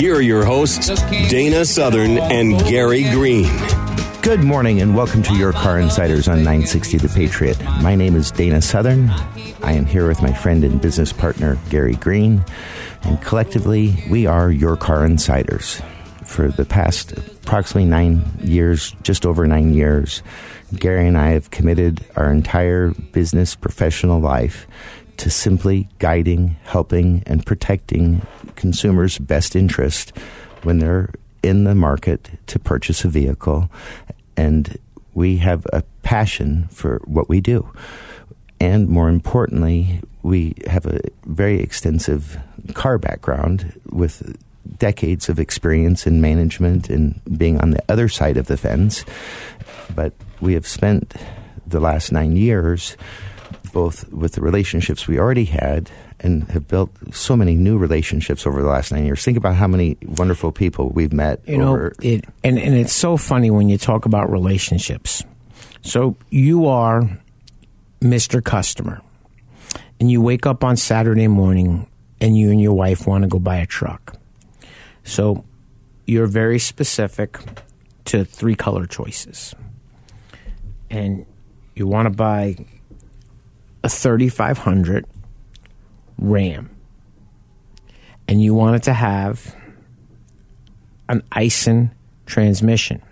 Here are your hosts, Dana Southern and Gary Green. Good morning and welcome to Your Car Insiders on 960 The Patriot. My name is Dana Southern. I am here with my friend and business partner, Gary Green, and collectively we are Your Car Insiders. For the past approximately nine years, just over nine years, Gary and I have committed our entire business professional life to simply guiding, helping, and protecting consumers' best interest when they're in the market to purchase a vehicle. And we have a passion for what we do. And more importantly, we have a very extensive car background with decades of experience in management and being on the other side of the fence. But we have spent the last nine years both with the relationships we already had and have built so many new relationships over the last nine years. Think about how many wonderful people we've met. You know, over, it and, and it's so funny when you talk about relationships. So you are Mr. Customer, and you wake up on Saturday morning and you and your wife want to go buy a truck. So you're very specific to three color choices. And you want to buy a 3500 Ram. And you want it to have an Aisin transmission.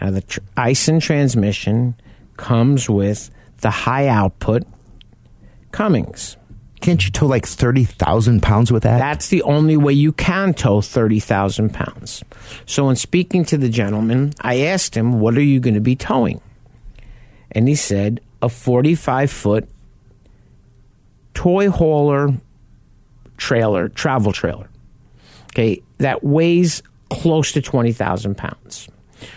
Now, the tr- Aisin transmission comes with the high output Cummins. can't you tow like 30,000 pounds with that? That's the only way you can tow 30,000 pounds. So, in speaking to the gentleman, I asked him, What are you going to be towing? And he said, A 45 foot toy hauler trailer, travel trailer. Okay, that weighs close to 20,000 pounds.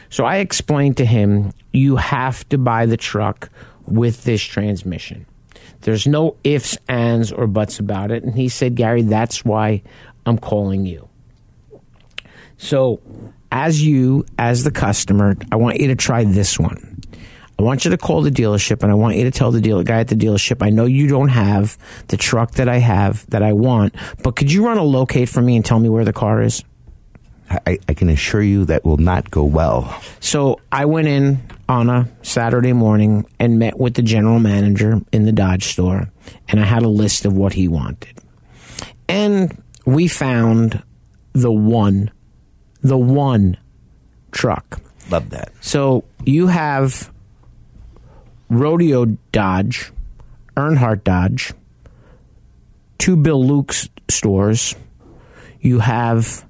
So I explained to him, you have to buy the truck with this transmission. There's no ifs, ands, or buts about it. And he said, Gary, that's why I'm calling you. So, as you, as the customer, I want you to try this one. I want you to call the dealership and I want you to tell the dealer guy at the dealership, I know you don't have the truck that I have that I want, but could you run a locate for me and tell me where the car is? I, I can assure you that will not go well. So I went in on a Saturday morning and met with the general manager in the Dodge store, and I had a list of what he wanted. And we found the one, the one truck. Love that. So you have Rodeo Dodge, Earnhardt Dodge, two Bill Luke's stores. You have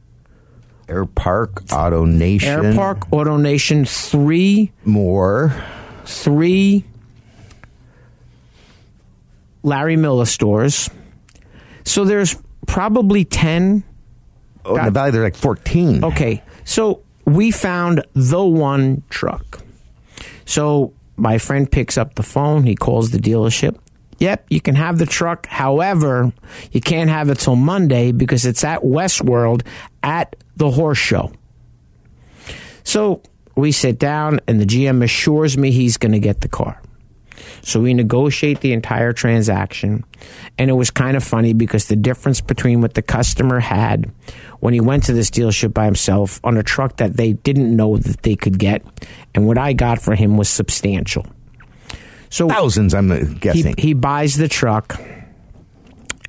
Air Park, Auto Nation. Air Park, Auto Nation, three More. three Larry Miller stores. So there's probably 10. Oh, in the Valley, they're like 14. Okay. So we found the one truck. So my friend picks up the phone. He calls the dealership. Yep, you can have the truck. However, you can't have it till Monday because it's at Westworld at the horse show. So we sit down, and the GM assures me he's going to get the car. So we negotiate the entire transaction. And it was kind of funny because the difference between what the customer had when he went to this dealership by himself on a truck that they didn't know that they could get and what I got for him was substantial. So Thousands, I'm uh, he, guessing. he buys the truck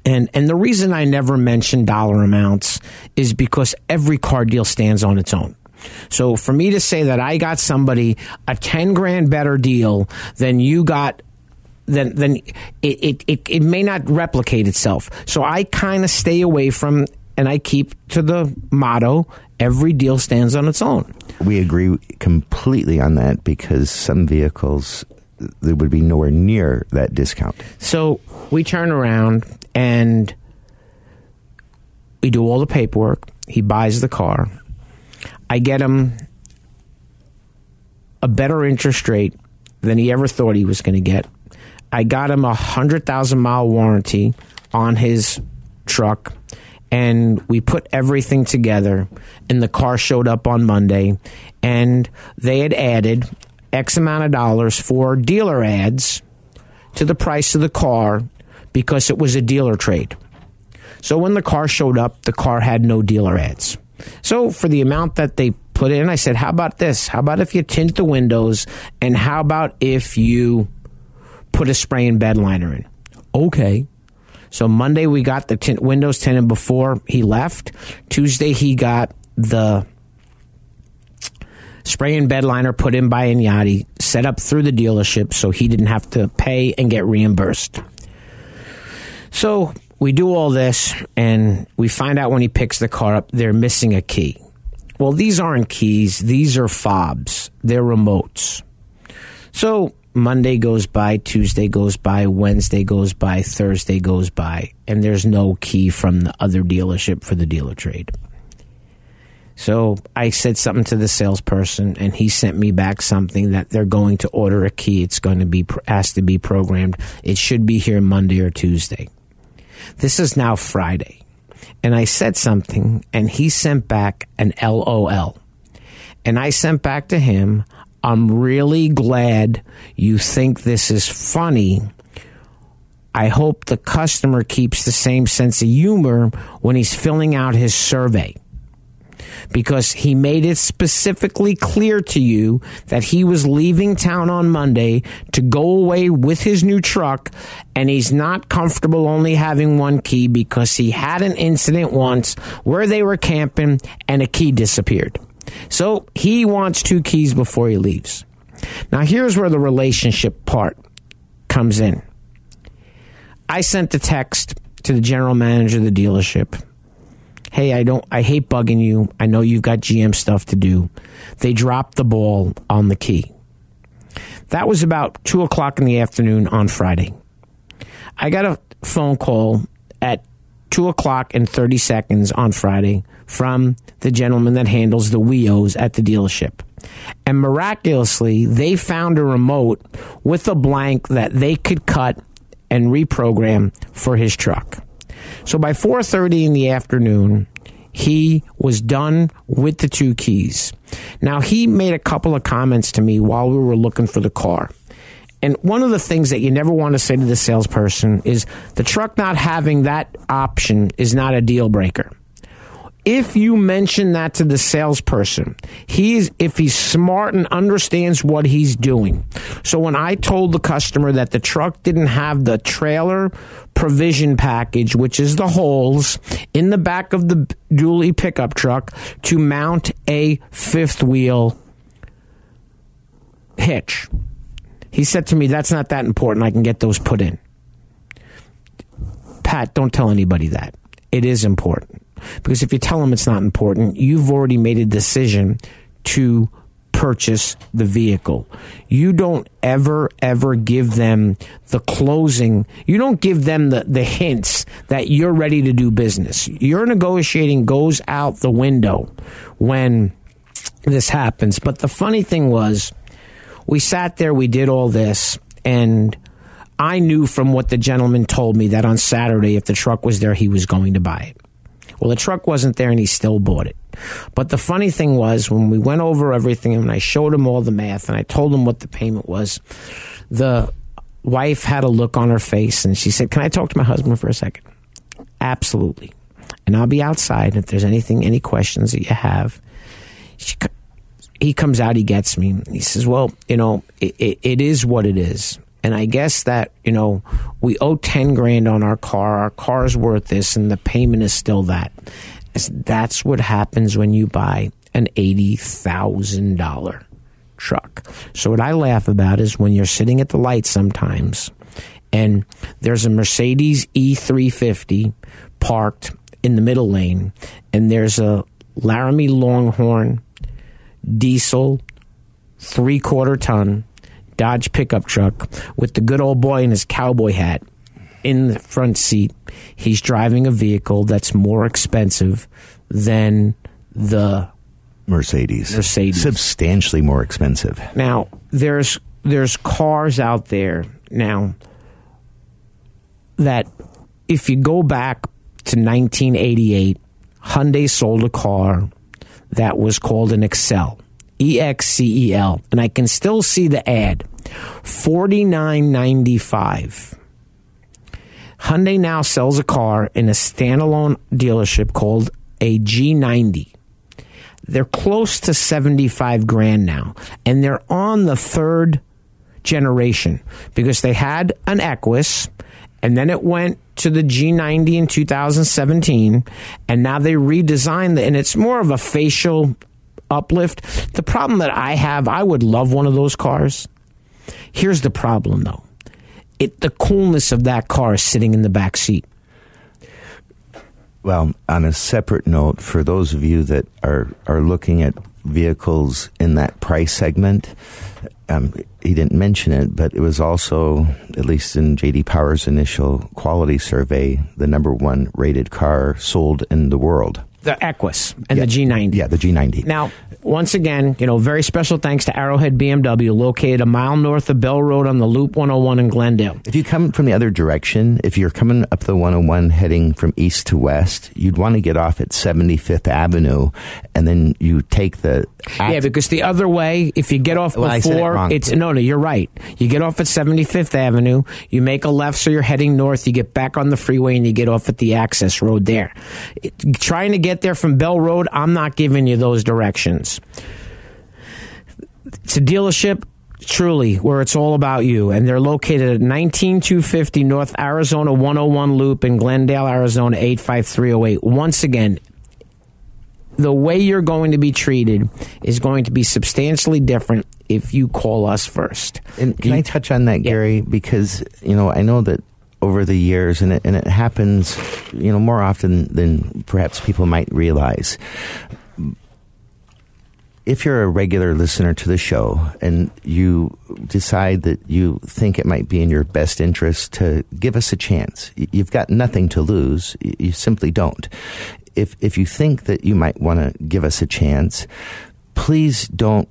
And and the reason I never mention dollar amounts is because every car deal stands on its own. So for me to say that I got somebody a 10 grand better deal than you got then then it, it, it, it may not replicate itself. So I kind of stay away from and I keep to the motto every deal stands on its own. We agree completely on that because some vehicles there would be nowhere near that discount. So we turn around and we do all the paperwork. He buys the car. I get him a better interest rate than he ever thought he was going to get. I got him a hundred thousand mile warranty on his truck, and we put everything together. And the car showed up on Monday, and they had added X amount of dollars for dealer ads to the price of the car because it was a dealer trade. So when the car showed up, the car had no dealer ads. So for the amount that they put in, I said, How about this? How about if you tint the windows? And how about if you put a spray and bed liner in? Okay. So Monday we got the tint, windows tinted before he left. Tuesday he got the spray and bed liner put in by Inyati, set up through the dealership so he didn't have to pay and get reimbursed. So we do all this and we find out when he picks the car up, they're missing a key. Well, these aren't keys, these are fobs, they're remotes. So Monday goes by, Tuesday goes by, Wednesday goes by, Thursday goes by, and there's no key from the other dealership for the dealer trade. So I said something to the salesperson, and he sent me back something that they're going to order a key. It's going to be has to be programmed. It should be here Monday or Tuesday. This is now Friday, and I said something, and he sent back an LOL, and I sent back to him. I'm really glad you think this is funny. I hope the customer keeps the same sense of humor when he's filling out his survey because he made it specifically clear to you that he was leaving town on Monday to go away with his new truck and he's not comfortable only having one key because he had an incident once where they were camping and a key disappeared. So he wants two keys before he leaves. Now here's where the relationship part comes in. I sent the text to the general manager of the dealership hey, I don't, I hate bugging you. I know you've got GM stuff to do. They dropped the ball on the key. That was about two o'clock in the afternoon on Friday. I got a phone call at two o'clock and 30 seconds on Friday from the gentleman that handles the WIOs at the dealership. And miraculously, they found a remote with a blank that they could cut and reprogram for his truck. So by 4:30 in the afternoon, he was done with the two keys. Now he made a couple of comments to me while we were looking for the car. And one of the things that you never want to say to the salesperson is the truck not having that option is not a deal breaker if you mention that to the salesperson, he's if he's smart and understands what he's doing. So when I told the customer that the truck didn't have the trailer provision package, which is the holes in the back of the dually pickup truck to mount a fifth wheel hitch. He said to me, That's not that important. I can get those put in. Pat, don't tell anybody that. It is important. Because if you tell them it's not important, you've already made a decision to purchase the vehicle. You don't ever, ever give them the closing. You don't give them the, the hints that you're ready to do business. Your negotiating goes out the window when this happens. But the funny thing was, we sat there, we did all this, and I knew from what the gentleman told me that on Saturday, if the truck was there, he was going to buy it. Well, the truck wasn't there and he still bought it. But the funny thing was, when we went over everything and I showed him all the math and I told him what the payment was, the wife had a look on her face and she said, Can I talk to my husband for a second? Absolutely. And I'll be outside. If there's anything, any questions that you have, she, he comes out, he gets me. He says, Well, you know, it, it, it is what it is. And I guess that you know we owe ten grand on our car. Our car's worth this, and the payment is still that. That's what happens when you buy an eighty thousand dollar truck. So what I laugh about is when you're sitting at the light sometimes, and there's a Mercedes E350 parked in the middle lane, and there's a Laramie Longhorn diesel three quarter ton Dodge pickup truck with the good old boy in his cowboy hat in the front seat. He's driving a vehicle that's more expensive than the Mercedes. Mercedes. Substantially more expensive. now there's there's cars out there now that if you go back to 1988, Hyundai sold a car that was called an Excel, E X C E L, and I can still see the ad, forty nine ninety five. Hyundai now sells a car in a standalone dealership called a G90 they're close to 75 grand now and they're on the third generation because they had an equus and then it went to the g90 in 2017 and now they redesigned it and it's more of a facial uplift. The problem that i have i would love one of those cars. Here's the problem though. It the coolness of that car sitting in the back seat. Well, on a separate note, for those of you that are, are looking at vehicles in that price segment, um, he didn't mention it, but it was also, at least in JD Power's initial quality survey, the number one rated car sold in the world. The equus and Yeah. the g90 Yeah, the G90. Now, once again, you know, very special thanks to Arrowhead BMW, located a mile north of Bell Road on the Loop 101 in Glendale. If you come from the other direction, if you're coming up the 101 heading from east to west, you'd want to get off at 75th Avenue and then you take the. yeah, because the other way, if you get off Well, it before, wrong. it's no, no, you're right. You get off at 75th Avenue, you make a left, so you're heading north. You get back on the freeway and you get off at the access road there. It- trying to get there from Bell Road, I'm not giving you those directions. It's a dealership. Truly, where it's all about you, and they're located at 19250 North Arizona 101 Loop in Glendale, Arizona 85308. Once again, the way you're going to be treated is going to be substantially different if you call us first. And can I touch on that, Gary? Because you know, I know that over the years, and it, and it happens, you know, more often than perhaps people might realize. If you're a regular listener to the show and you decide that you think it might be in your best interest to give us a chance, you've got nothing to lose. You simply don't. If if you think that you might want to give us a chance, please don't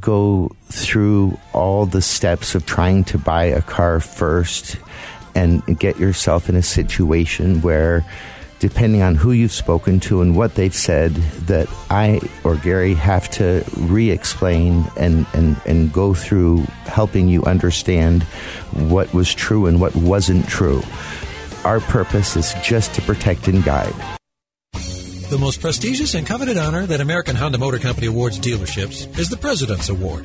go through all the steps of trying to buy a car first and get yourself in a situation where depending on who you've spoken to and what they've said that I or Gary have to re-explain and, and, and go through helping you understand what was true and what wasn't true. Our purpose is just to protect and guide. The most prestigious and coveted honor that American Honda Motor Company awards dealerships is the President's Award.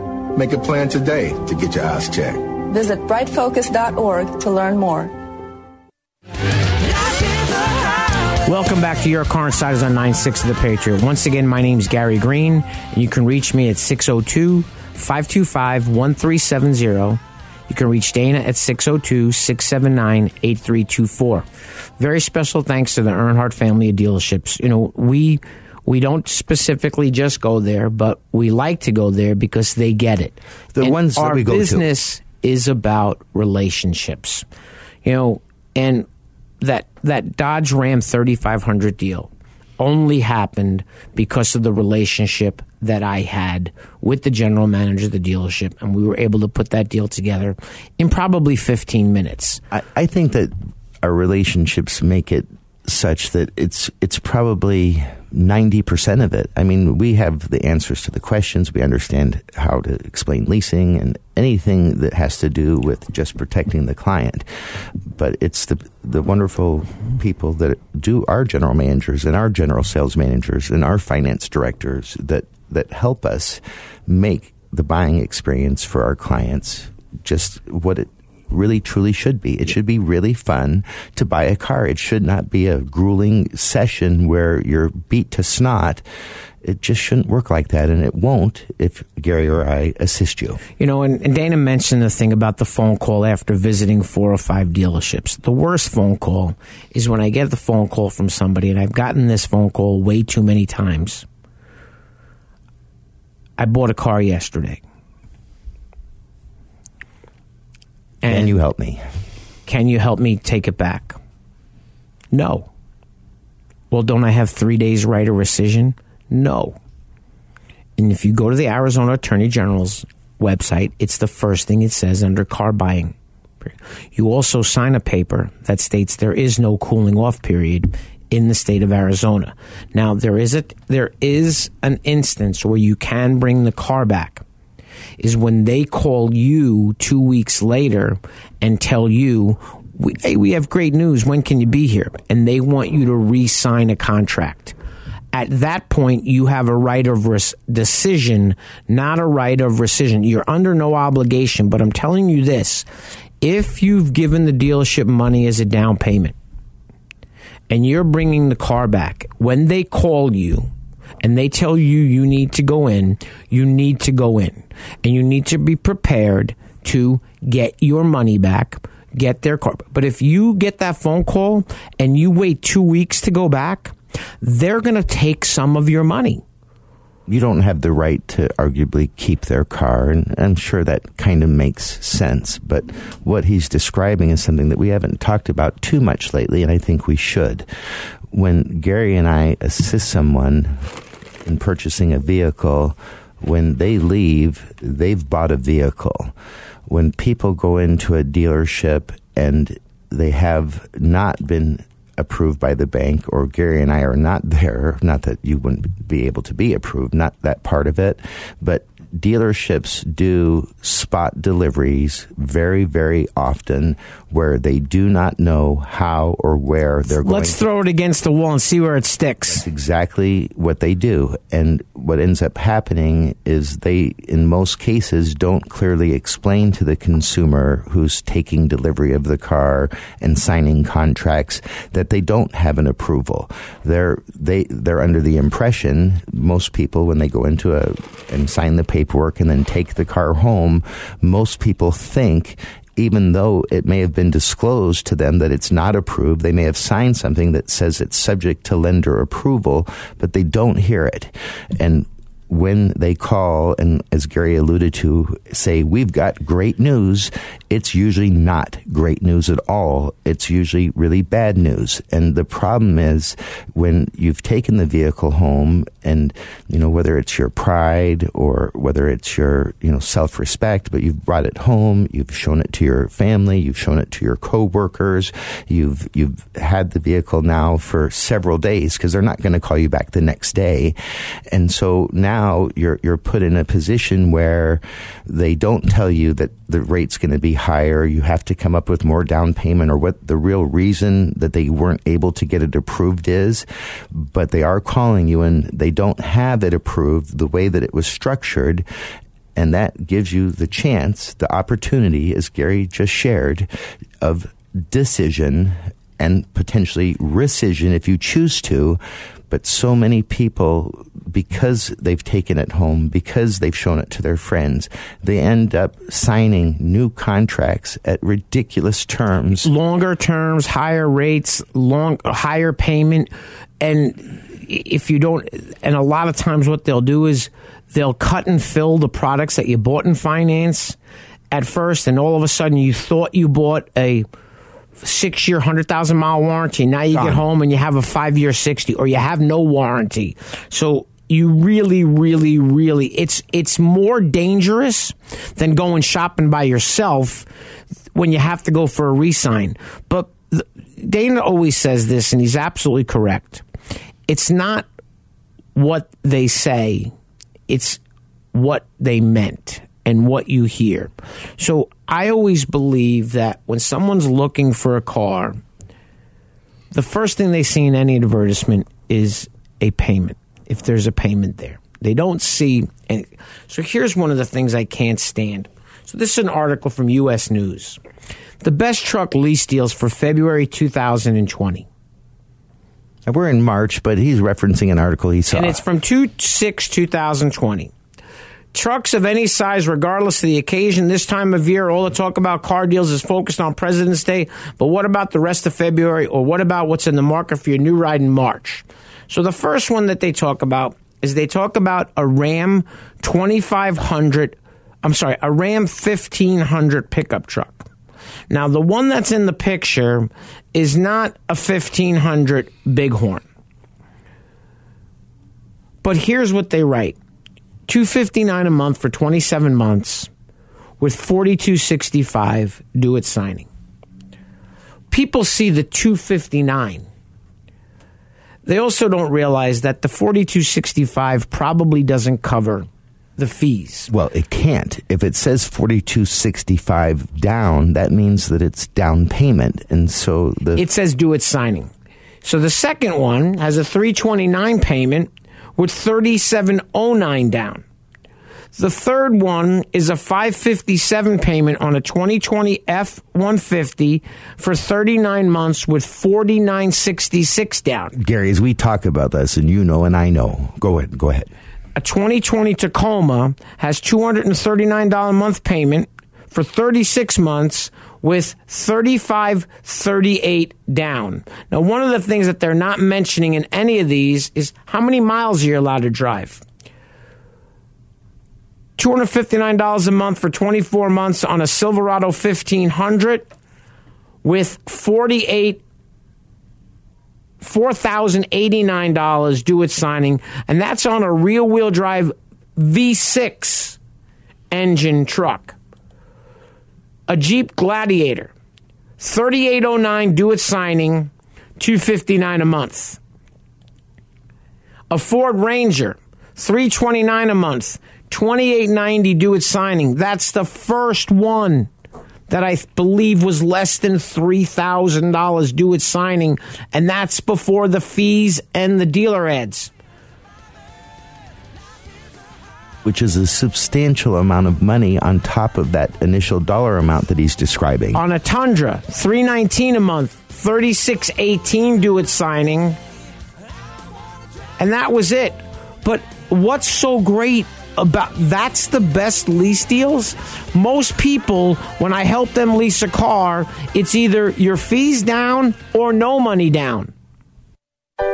Make a plan today to get your eyes checked. Visit brightfocus.org to learn more. Welcome back to Your Car Insiders on 96 of the Patriot. Once again, my name is Gary Green, and you can reach me at 602 525 1370. You can reach Dana at 602 679 8324. Very special thanks to the Earnhardt family of dealerships. You know, we. We don't specifically just go there, but we like to go there because they get it. The And ones that we go to. business is about relationships. You know, and that that Dodge Ram 3500 deal only happened because of the relationship that I had with the general manager of the dealership, and we were able to put that deal together in probably 15 minutes. I, I think that our relationships make it such that it's it's probably ninety percent of it. I mean, we have the answers to the questions. We understand how to explain leasing and anything that has to do with just protecting the client. But it's the the wonderful people that do our general managers and our general sales managers and our finance directors that that help us make the buying experience for our clients just what it really truly should be. It should be really fun to buy a car. It should not be a grueling session where you're beat to snot. It just shouldn't work like that, and it won't if Gary or I assist you. You know, and, and Dana mentioned the thing about the phone call after visiting four or five dealerships. The worst phone call is when I get the phone call from somebody, and I've gotten this phone call way too many times. I bought a car yesterday. Can you help me? Can you help me take it back? No. Well, don't I have three days right of rescission? No. And if you go to the Arizona Attorney General's website, it's the first thing it says under car buying. You also sign a paper that states there is no cooling off period in the state of Arizona. Now there is a there is an instance where you can bring the car back. Is when they call you two weeks later and tell you, we, "Hey, we have great news. When can you be here?" And they want you to re-sign a contract. At that point, you have a right of res- decision, not a right of rescission. You're under no obligation, but I'm telling you this if you've given the dealership money as a down payment and you're bringing the car back, when they call you and they tell you you need to go in, you need to go in. And you need to be prepared to get your money back, get their car. But if you get that phone call and you wait two weeks to go back, they're going to take some of your money. You don't have the right to arguably keep their car, and I'm sure that kind of makes sense. But what he's describing is something that we haven't talked about too much lately, and I think we should. When Gary and I assist someone in purchasing a vehicle, when they leave, they've bought a vehicle. When people go into a dealership and they have not been approved by the bank, or Gary and I are not there, not that you wouldn't be able to be approved, not that part of it, but dealerships do spot deliveries very, very often where they do not know how or where they're going. Let's throw it against the wall and see where it sticks. That's exactly what they do. And what ends up happening is they, in most cases, don't clearly explain to the consumer who's taking delivery of the car and signing contracts that they don't have an approval. They're, they, they're under the impression, most people, when they go into a, and sign the paperwork and then take the car home, most people think even though it may have been disclosed to them that it's not approved, they may have signed something that says it's subject to lender approval, but they don't hear it. And when they call and as Gary alluded to say we've got great news it's usually not great news at all. It's usually really bad news. And the problem is when you've taken the vehicle home and you know whether it's your pride or whether it's your you know self-respect but you've brought it home you've shown it to your family you've shown it to your coworkers you've you've had the vehicle now for several days because they're not going to call you back the next day. And so now now you're you're put in a position where they don't tell you that the rate's going to be higher. You have to come up with more down payment or what the real reason that they weren't able to get it approved is. But they are calling you and they don't have it approved the way that it was structured. And that gives you the chance, the opportunity, as Gary just shared, of decision and potentially rescission if you choose to. But so many people, because they've taken it home, because they've shown it to their friends, they end up signing new contracts at ridiculous terms. Longer terms, higher rates, long higher payment, and if you don't, and a lot of times what they'll do is they'll cut and fill the products that you bought in finance at first, and all of a sudden you thought you bought a six year, 100,000 mile warranty. Now you Gone. get home and you have a five year 60 or you have no warranty. So you really, really, really, it's, it's more dangerous than going shopping by yourself when you have to go for a resign. But Dana always says this and he's absolutely correct. It's not what they say. It's what they meant and what you hear. So I always believe that when someone's looking for a car, the first thing they see in any advertisement is a payment, if there's a payment there. They don't see any. So here's one of the things I can't stand. So this is an article from US News. The best truck lease deals for February 2020. And we're in March, but he's referencing an article he saw. And it's from 2 6 2020. Trucks of any size, regardless of the occasion, this time of year, all the talk about car deals is focused on President's Day. But what about the rest of February, or what about what's in the market for your new ride in March? So the first one that they talk about is they talk about a Ram 2500, I'm sorry, a Ram 1500 pickup truck. Now, the one that's in the picture is not a 1500 Bighorn. But here's what they write. 259 a month for 27 months with 4265 due at signing. People see the 259. They also don't realize that the 4265 probably doesn't cover the fees. Well, it can't. If it says 4265 down, that means that it's down payment. And so the It says due at signing. So the second one has a 329 payment with 3709 down. The third one is a 557 payment on a 2020 F150 for 39 months with 4966 down. Gary, as we talk about this, and you know and I know, go ahead, go ahead. A 2020 Tacoma has $239 a month payment for 36 months with 3538 down. Now, one of the things that they're not mentioning in any of these is how many miles you're allowed to drive. $259 a month for 24 months on a Silverado 1500 with 48 $4,089 due at signing, and that's on a rear wheel drive V6 engine truck. A Jeep Gladiator, 3809 due at signing, 259 a month. A Ford Ranger, 329 a month, twenty eight ninety due at signing. That's the first one that I believe was less than three thousand dollars due at signing, and that's before the fees and the dealer ads. Which is a substantial amount of money on top of that initial dollar amount that he's describing. On a Tundra, three nineteen a month, thirty six eighteen due at signing, and that was it. But what's so great about that's the best lease deals? Most people, when I help them lease a car, it's either your fees down or no money down.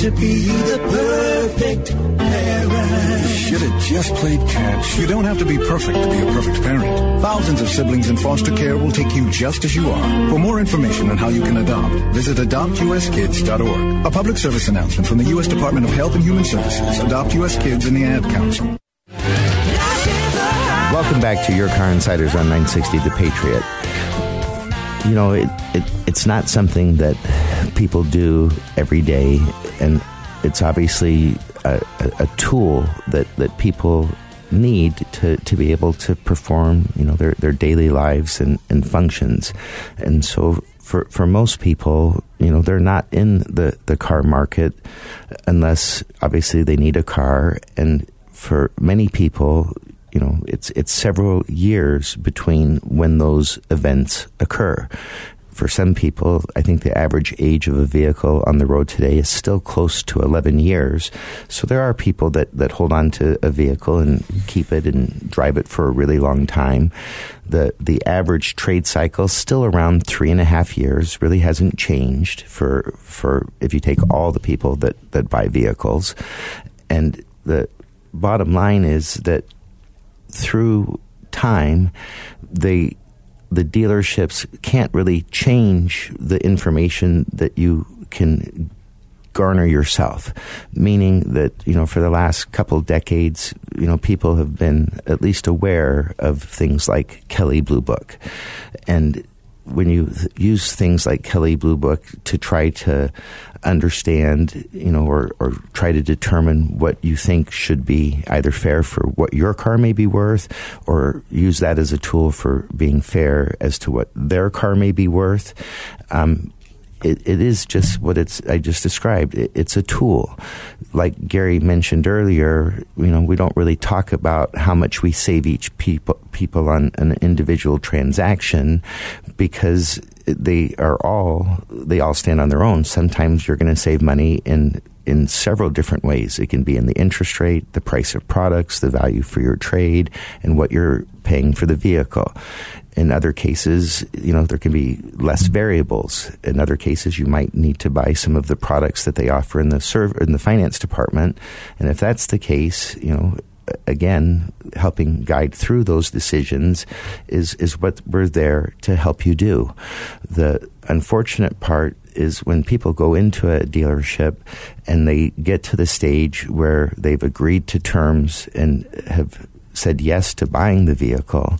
to be the perfect parent. Should have just played catch. You don't have to be perfect to be a perfect parent. Thousands of siblings in foster care will take you just as you are. For more information on how you can adopt, visit adoptuskids.org. A public service announcement from the U.S. Department of Health and Human Services, Adopt U.S. Kids, and the Ad Council. Welcome back to Your Car Insiders on 960 The Patriot. You know, it, it it's not something that people do every day, and it's obviously a, a, a tool that, that people need to, to be able to perform, you know, their, their daily lives and, and functions. And so for, for most people, you know, they're not in the, the car market unless obviously they need a car. And for many people, you know, it's it's several years between when those events occur. For some people, I think the average age of a vehicle on the road today is still close to 11 years. So there are people that, that hold on to a vehicle and keep it and drive it for a really long time. The, the average trade cycle is still around three and a half years, really hasn't changed for, for if you take all the people that, that buy vehicles. And the bottom line is that through time, the the dealerships can't really change the information that you can garner yourself. Meaning that you know for the last couple decades you know people have been at least aware of things like Kelley Blue Book. And when you use things like Kelley Blue Book to try to understand, you know, or, or try to determine what you think should be either fair for what your car may be worth, or use that as a tool for being fair as to what their car may be worth. Um, it, it is just what it's I just described. It, it's a tool. Like Gary mentioned earlier, you know, we don't really talk about how much we save each people people on an individual transaction because they are all they all stand on their own. Sometimes you're going to save money in in several different ways. It can be in the interest rate, the price of products, the value for your trade, and what you're paying for the vehicle. In other cases, you know, there can be less variables. In other cases, you might need to buy some of the products that they offer in the serv- in the finance department. And if that's the case, you know, again, helping guide through those decisions is is what we're there to help you do. The unfortunate part is when people go into a dealership and they get to the stage where they've agreed to terms and have said yes to buying the vehicle,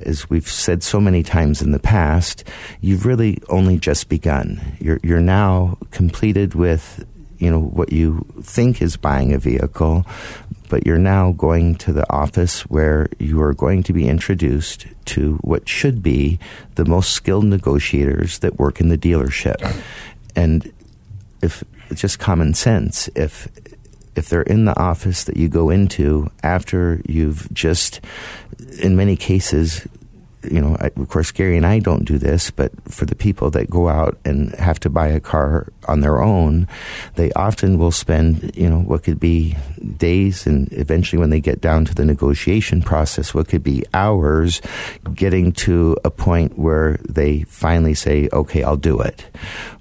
as we've said so many times in the past, you've really only just begun. You're, you're now completed with you know what you think is buying a vehicle, but you're now going to the office where you are going to be introduced to what should be the most skilled negotiators that work in the dealership. And if just common sense, if if they're in the office that you go into after you've just, in many cases, you know, of course, Gary and I don't do this, but for the people that go out and have to buy a car on their own, they often will spend, you know, what could be days and eventually when they get down to the negotiation process, what could be hours getting to a point where they finally say, okay, I'll do it.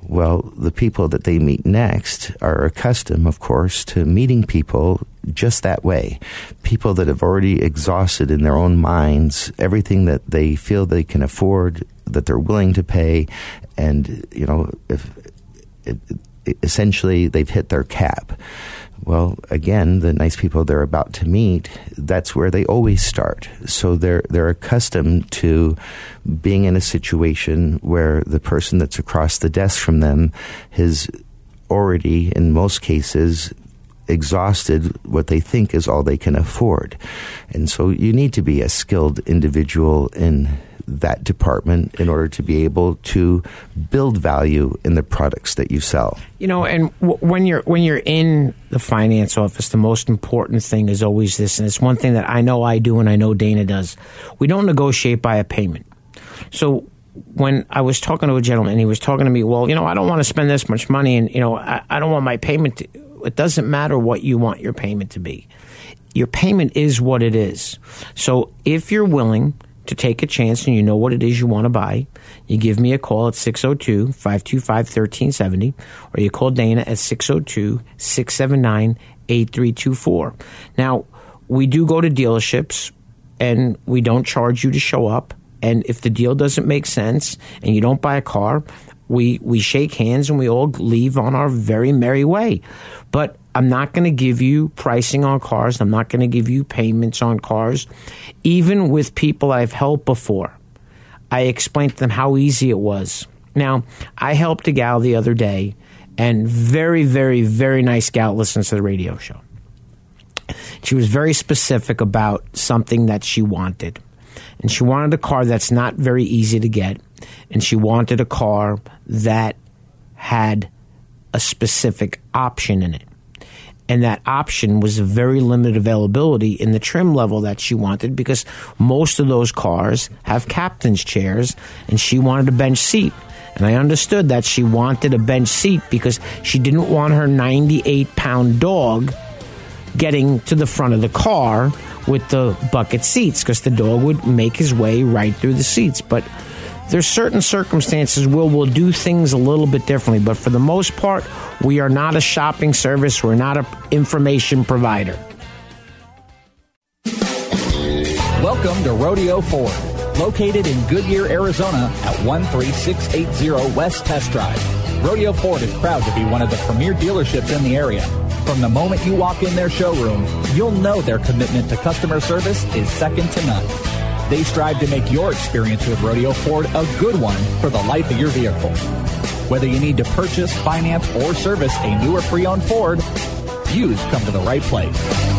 Well, the people that they meet next are accustomed, of course, to meeting people just that way. People that have already exhausted in their own minds everything that they feel they can afford, that they're willing to pay, and, you know, if, essentially they've hit their cap. Well, again, the nice people they're about to meet, that's where they always start. So they're they're accustomed to being in a situation where the person that's across the desk from them has already, in most cases, exhausted what they think is all they can afford. And so you need to be a skilled individual in that department in order to be able to build value in the products that you sell. You know, and w- when you're when you're in the finance office, the most important thing is always this, and it's one thing that I know I do, and I know Dana does. We don't negotiate by a payment. So when I was talking to a gentleman, he was talking to me. Well, you know, I don't want to spend this much money, and you know, I, I don't want my payment. To, it doesn't matter what you want your payment to be. Your payment is what it is. So if you're willing to take a chance and you know what it is you want to buy, you give me a call at 602 525 1370 or you call Dana at 602 679 8324. Now, we do go to dealerships and we don't charge you to show up. And if the deal doesn't make sense and you don't buy a car, we, we shake hands and we all leave on our very merry way. But I'm not going to give you pricing on cars. I'm not going to give you payments on cars. Even with people I've helped before, I explained to them how easy it was. Now, I helped a gal the other day, and very, very, very nice gal listens to the radio show. She was very specific about something that she wanted. And she wanted a car that's not very easy to get. And she wanted a car that had a specific option in it. And that option was a very limited availability in the trim level that she wanted because most of those cars have captain's chairs and she wanted a bench seat. And I understood that she wanted a bench seat because she didn't want her 98 pound dog getting to the front of the car with the bucket seats because the dog would make his way right through the seats. But there's certain circumstances where we'll do things a little bit differently, but for the most part, we are not a shopping service. We're not an information provider. Welcome to Rodeo Ford, located in Goodyear, Arizona at 13680 West Test Drive. Rodeo Ford is proud to be one of the premier dealerships in the area. From the moment you walk in their showroom, you'll know their commitment to customer service is second to none. They strive to make your experience with Rodeo Ford a good one for the life of your vehicle. Whether you need to purchase, finance, or service a new or pre-owned Ford, you've come to the right place.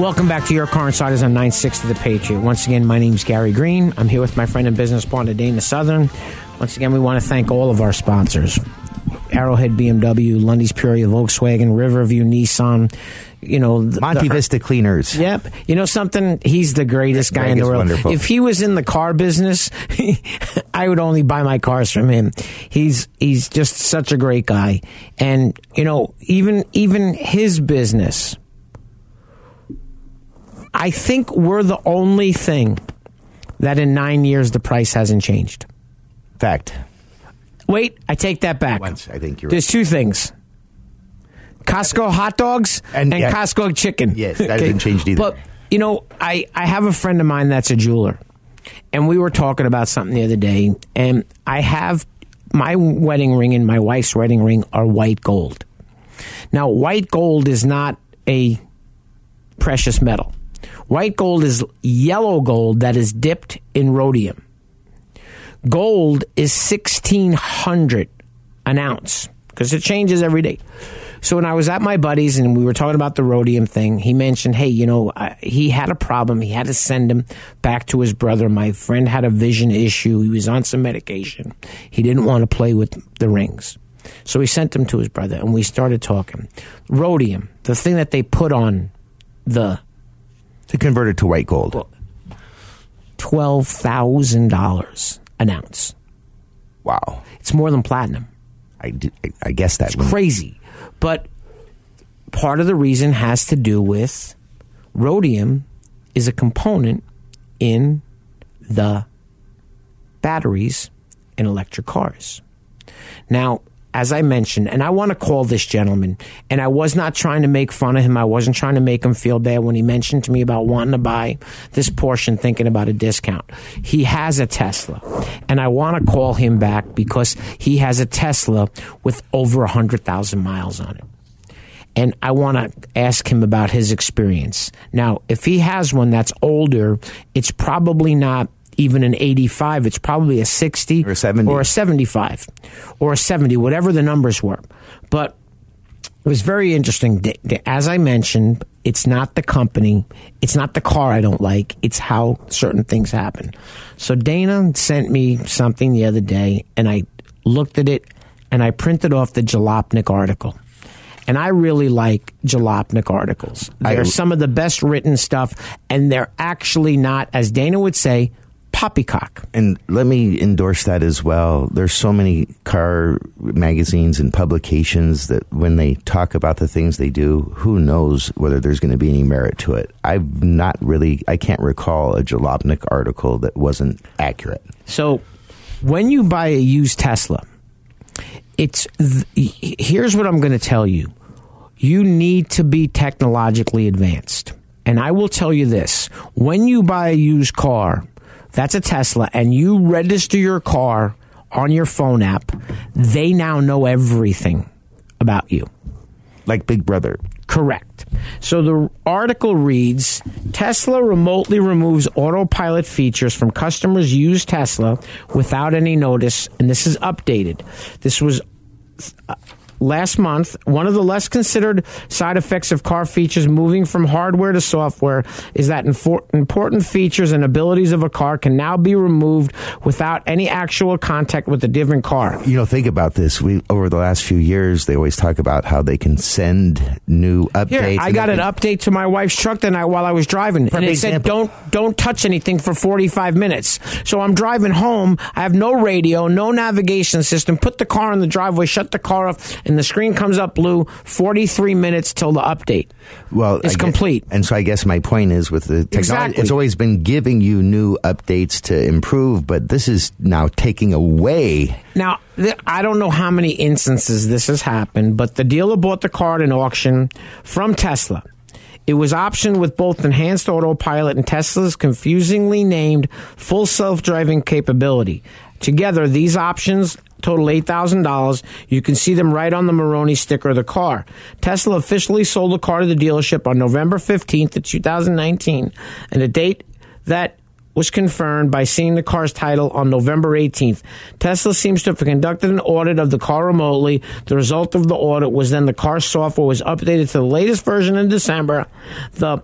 Welcome back to Your Car Insiders on 960 The Patriot. Once again, my name is Gary Green. I'm here with my friend and business partner, Dana Southern. Once again, we want to thank all of our sponsors. Arrowhead BMW, Lunde's Peoria Volkswagen, Riverview Nissan, you know, the, Monte the- Vista Cleaners. Yep. You know something? He's the greatest guy Greg in the world. wonderful. If he was in the car business, I would only buy my cars from him. He's he's just such a great guy. And you know, even even his business I think we're the only thing that in 9 years the price hasn't changed. Fact. Wait, I take that back. Once, I think you're There's two things. Costco hot dogs and, yeah. Costco chicken. Yes, that hasn't changed either. But you know, I I have a friend of mine that's a jeweler, and we were talking about something the other day, and I have my wedding ring and my wife's wedding ring are white gold. Now, white gold is not a precious metal. White gold is yellow gold that is dipped in rhodium. Gold is 1600 an ounce because it changes every day. So when I was at my buddy's and we were talking about the rhodium thing, he mentioned, "Hey, you know, I, he had a problem. He had to send him back to his brother. My friend had a vision issue. He was on some medication. He didn't want to play with the rings." So he sent them to his brother and we started talking. Rhodium, the thing that they put on the to convert it to white gold. twelve thousand dollars an ounce. Wow, it's more than platinum. I I guess that It's crazy, but part of the reason has to do with rhodium is a component in the batteries in electric cars. Now, as I mentioned, and I want to call this gentleman, and I was not trying to make fun of him. I wasn't trying to make him feel bad when he mentioned to me about wanting to buy this portion, thinking about a discount. He has a Tesla, and I want to call him back because he has a Tesla with over 100,000 miles on it. And I want to ask him about his experience. Now, if he has one that's older, it's probably not even an 85. It's probably a 60 or a 70 or a 75 or a 70, whatever the numbers were. But it was very interesting. As I mentioned, it's not the company, it's not the car I don't like, it's how certain things happen. So Dana sent me something the other day, and I looked at it and I printed off the Jalopnik article. And I really like Jalopnik articles. They're some of the best written stuff, and they're actually not, as Dana would say, poppycock. And let me endorse that as well. There's so many car magazines and publications that when they talk about the things they do, who knows whether there's going to be any merit to it. I've not really, I can't recall a Jalopnik article that wasn't accurate. So when you buy a used Tesla, it's th- here's what I'm going to tell you. You need to be technologically advanced. And I will tell you this, when you buy a used car, that's a Tesla and you register your car on your phone app, they now know everything about you. Like Big Brother. Correct. So the article reads Tesla remotely removes autopilot features from customers' used Tesla without any notice, and this is updated. This was uh, last month. One of the less considered side effects of car features moving from hardware to software is that important features and abilities of a car can now be removed without any actual contact with a different car. You know, think about this. We over the last few years, they always talk about how they can send new updates. Here, I got an update to my wife's truck tonight while I was driving, and it said don't don't touch anything for 45 minutes. So I'm driving home. I have no radio, no navigation system. Put the car in the driveway, shut the car off, and the screen comes up blue 43 minutes till the update. Well, It's complete. and so I guess my point is with the technology, Exactly. it's always been giving you new updates to improve, but this is now taking away. Now, th- I don't know how many instances this has happened, but the dealer bought the car at an auction from Tesla. It was optioned with both enhanced autopilot and Tesla's confusingly named full self driving capability. Together, these options total $8,000. You can see them right on the Monroney sticker of the car. Tesla officially sold the car to the dealership on November 15th of 2019, and the date that was confirmed by seeing the car's title on November 18th. Tesla seems to have conducted an audit of the car remotely. The result of the audit was then the car software was updated to the latest version in December. The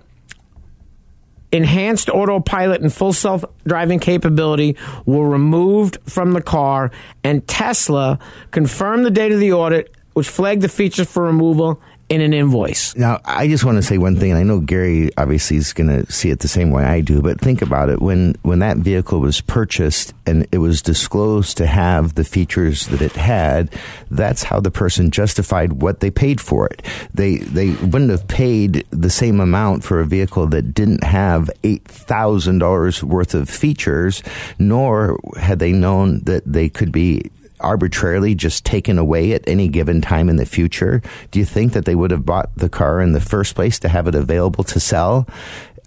enhanced autopilot and full self driving capability were removed from the car, and Tesla confirmed the date of the audit, which flagged the features for removal in an invoice. Now, I just want to say one thing, and I know Gary obviously is going to see it the same way I do, but think about it. When, when that vehicle was purchased and it was disclosed to have the features that it had, that's how the person justified what they paid for it. They, they wouldn't have paid the same amount for a vehicle that didn't have $8,000 worth of features, nor had they known that they could be arbitrarily just taken away at any given time in the future? Do you think that they would have bought the car in the first place to have it available to sell?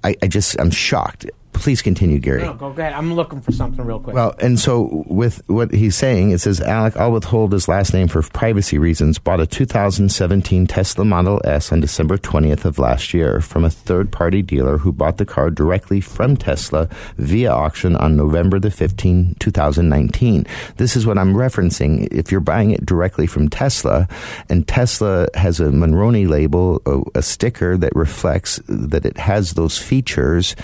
I, I just, I'm shocked. Please continue, Gary. No, go ahead. I'm looking for something real quick. Well, and so with what he's saying, it says Alec, I'll withhold his last name for privacy reasons, bought a 2017 Tesla Model S on December 20th of last year from a third party dealer who bought the car directly from Tesla via auction on November the 15th, 2019. This is what I'm referencing. If you're buying it directly from Tesla and Tesla has a Monroney label, a, a sticker that reflects that it has those features,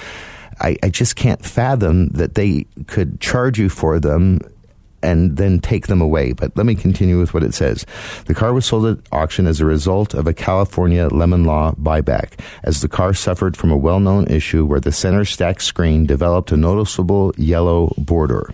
I, I just can't fathom that they could charge you for them and then take them away. But let me continue with what it says. The car was sold at auction as a result of a California lemon law buyback, as the car suffered from a well known issue where the center stack screen developed a noticeable yellow border.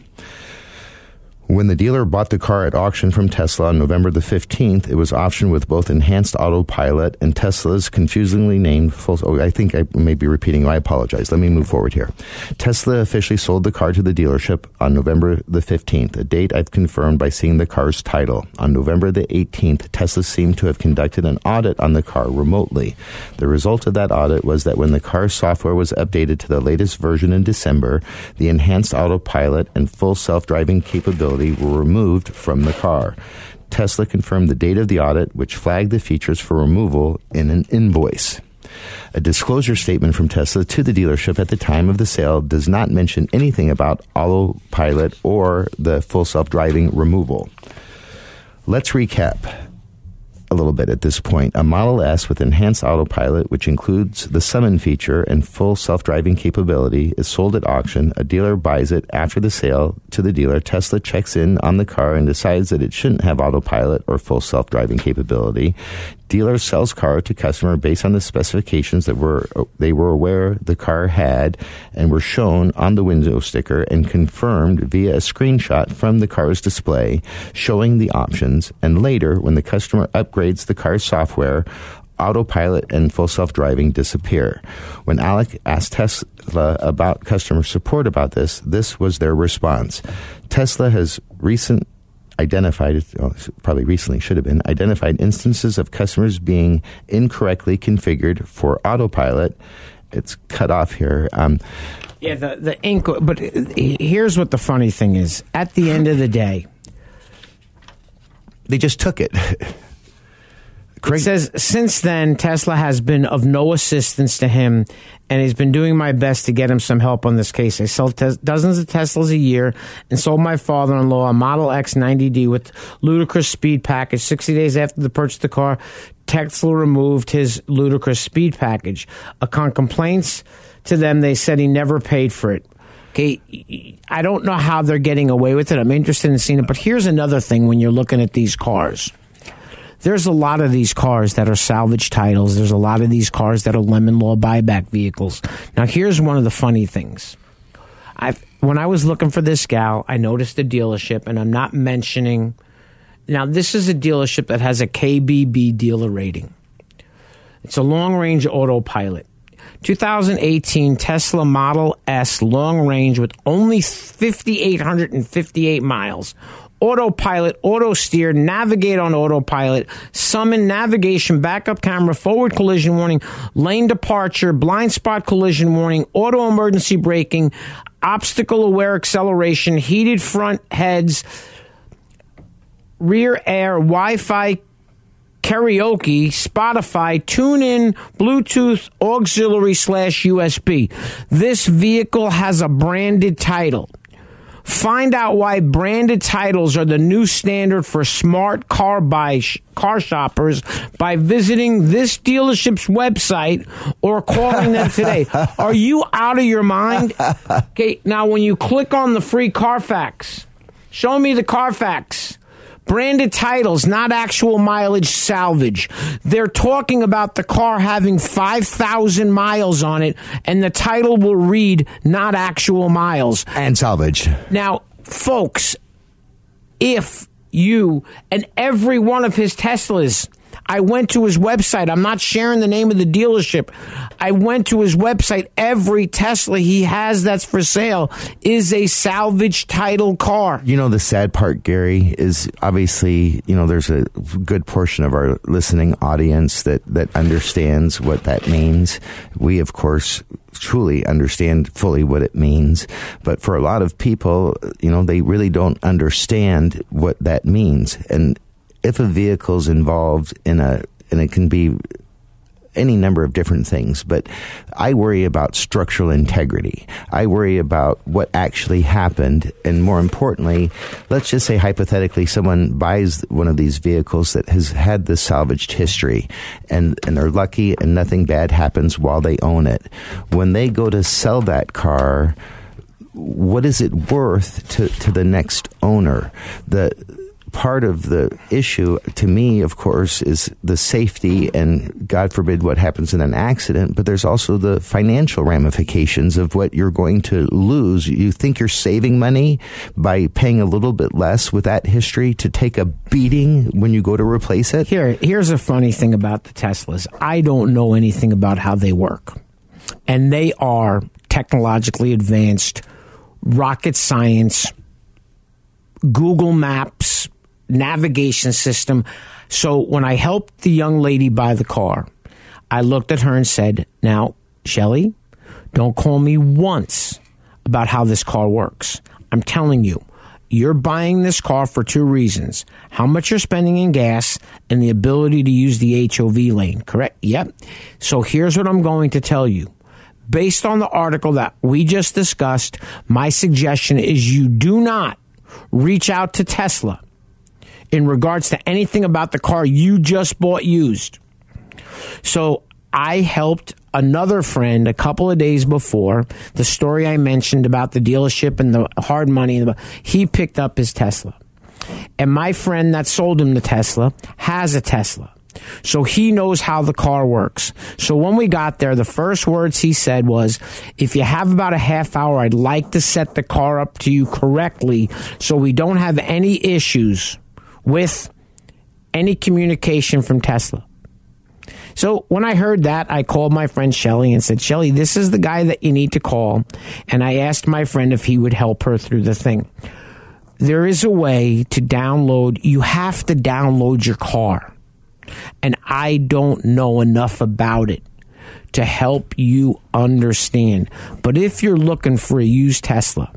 When the dealer bought the car at auction from Tesla on November the 15th, it was optioned with both enhanced autopilot and Tesla's confusingly named full. Oh, I think I may be repeating. I apologize. Let me move forward here. Tesla officially sold the car to the dealership on November the 15th, a date I've confirmed by seeing the car's title. On November the 18th, Tesla seemed to have conducted an audit on the car remotely. The result of that audit was that when the car's software was updated to the latest version in December, the enhanced autopilot and full self driving capability were removed from the car. Tesla confirmed the date of the audit, which flagged the features for removal in an invoice. A disclosure statement from Tesla to the dealership at the time of the sale does not mention anything about autopilot or the full self driving removal. Let's recap a little bit at this point. A Model S with enhanced autopilot, which includes the summon feature and full self driving capability, is sold at auction. A dealer buys it after the sale to the dealer. Tesla checks in on the car and decides that it shouldn't have autopilot or full self driving capability. Dealer sells car to customer based on the specifications that were they were aware the car had and were shown on the window sticker and confirmed via a screenshot from the car's display showing the options. And later, when the customer upgrades the car's software, autopilot and full self driving disappear. When Alec asked Tesla about customer support about this, this was their response. Tesla has recent identified, well, probably recently should have been, identified instances of customers being incorrectly configured for autopilot. It's cut off here. Um, Yeah, the the ink. But here's what the funny thing is: at the end of the day, they just took it. It says since then Tesla has been of no assistance to him, and he's been doing my best to get him some help on this case. I sell tes- dozens of Teslas a year, and sold my father-in-law a Model X 90D with ludicrous speed package. Sixty days after the purchase of the car, Tesla removed his ludicrous speed package. Upon complaints to them, they said he never paid for it. Okay, I don't know how they're getting away with it. I'm interested in seeing it, but here's another thing when you're looking at these cars there's a lot of these cars that are salvage titles. There's a lot of these cars that are lemon law buyback vehicles. Now, here's one of the funny things. I when I was looking for this gal, I noticed the dealership, and I'm not mentioning Now, this is a dealership that has a KBB dealer rating. It's a long range autopilot. 2018 Tesla Model S long range with only 5,858 miles. Autopilot, auto steer, navigate on autopilot, summon navigation, backup camera, forward collision warning, lane departure, blind spot collision warning, auto emergency braking, obstacle aware acceleration, heated front heads, rear air, Wi Fi karaoke, Spotify, tune in, Bluetooth, auxiliary slash USB. This vehicle has a branded title. Find out why branded titles are the new standard for smart car buy sh- car shoppers by visiting this dealership's website or calling them today. are you out of your mind? Okay, now when you click on the free Carfax, show me the Carfax branded titles, not actual mileage salvage. They're talking about the car having 5,000 miles on it, and the title will read not actual miles. And salvage. Now, folks, if you and every one of his Teslas, I went to his website. I'm not sharing the name of the dealership. I went to his website. Every Tesla he has that's for sale is a salvage title car. You know, the sad part, Gary, is obviously, you know, there's a good portion of our listening audience that, that understands what that means. We, of course, truly understand fully what it means. But for a lot of people, you know, they really don't understand what that means. And if a vehicle's involved in a, and it can be any number of different things, but I worry about structural integrity. I worry about what actually happened. And more importantly, let's just say hypothetically someone buys one of these vehicles that has had the salvaged history and, and they're lucky and nothing bad happens while they own it. When they go to sell that car, what is it worth to, to the next owner? The, part of the issue to me, of course, is the safety and God forbid what happens in an accident, but there's also the financial ramifications of what you're going to lose. You think you're saving money by paying a little bit less with that history to take a beating when you go to replace it? Here, here's a funny thing about the Teslas. I don't know anything about how they work. And they are technologically advanced, rocket science, Google Maps, navigation system. So when I helped the young lady buy the car, I looked at her and said, Now, Shelly, don't call me once about how this car works. I'm telling you, you're buying this car for two reasons how much you're spending in gas and the ability to use the HOV lane, correct? Yep. So here's what I'm going to tell you. Based on the article that we just discussed, my suggestion is you do not reach out to Tesla in regards to anything about the car you just bought used. So I helped another friend a couple of days before the story I mentioned about the dealership and the hard money. He picked up his Tesla. And my friend that sold him the Tesla has a Tesla. So he knows how the car works. So when we got there, the first words he said was, if you have about a half hour, I'd like to set the car up to you correctly so we don't have any issues with any communication from Tesla. So when I heard that, I called my friend Shelly and said, Shelly, this is the guy that you need to call. And I asked my friend if he would help her through the thing. There is a way to download, you have to download your car. And I don't know enough about it to help you understand. But if you're looking for a used Tesla,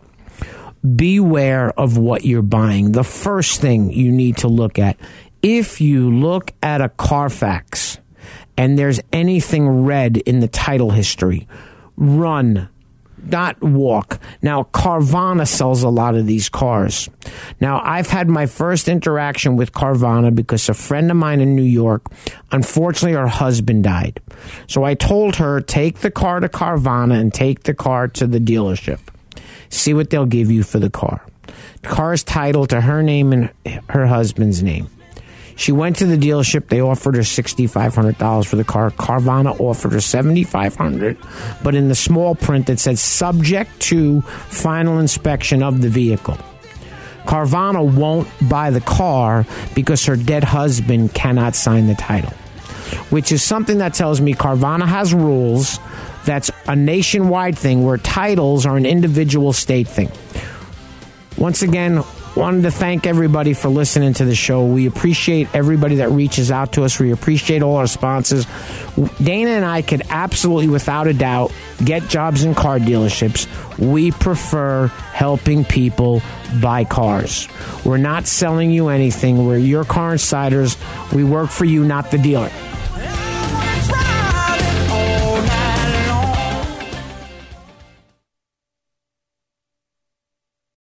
beware of what you're buying. The first thing you need to look at if you look at a Carfax and there's anything red in the title history, run, not walk. Now, Carvana sells a lot of these cars. Now, I've had my first interaction with Carvana because a friend of mine in New York, unfortunately, her husband died. So I told her, take the car to Carvana and take the car to the dealership see what they'll give you for the car. The car is titled to her name and her husband's name. She went to the dealership. They offered her $6,500 for the car. Carvana offered her $7,500, but in the small print it said subject to final inspection of the vehicle. Carvana won't buy the car because her dead husband cannot sign the title, which is something that tells me Carvana has rules that's a nationwide thing where titles are an individual state thing. Once again, wanted to thank everybody for listening to the show. We appreciate everybody that reaches out to us. We appreciate all our sponsors. Dana and I could absolutely, without a doubt, get jobs in car dealerships. We prefer helping people buy cars. We're not selling you anything. We're your car insiders. We work for you, not the dealer.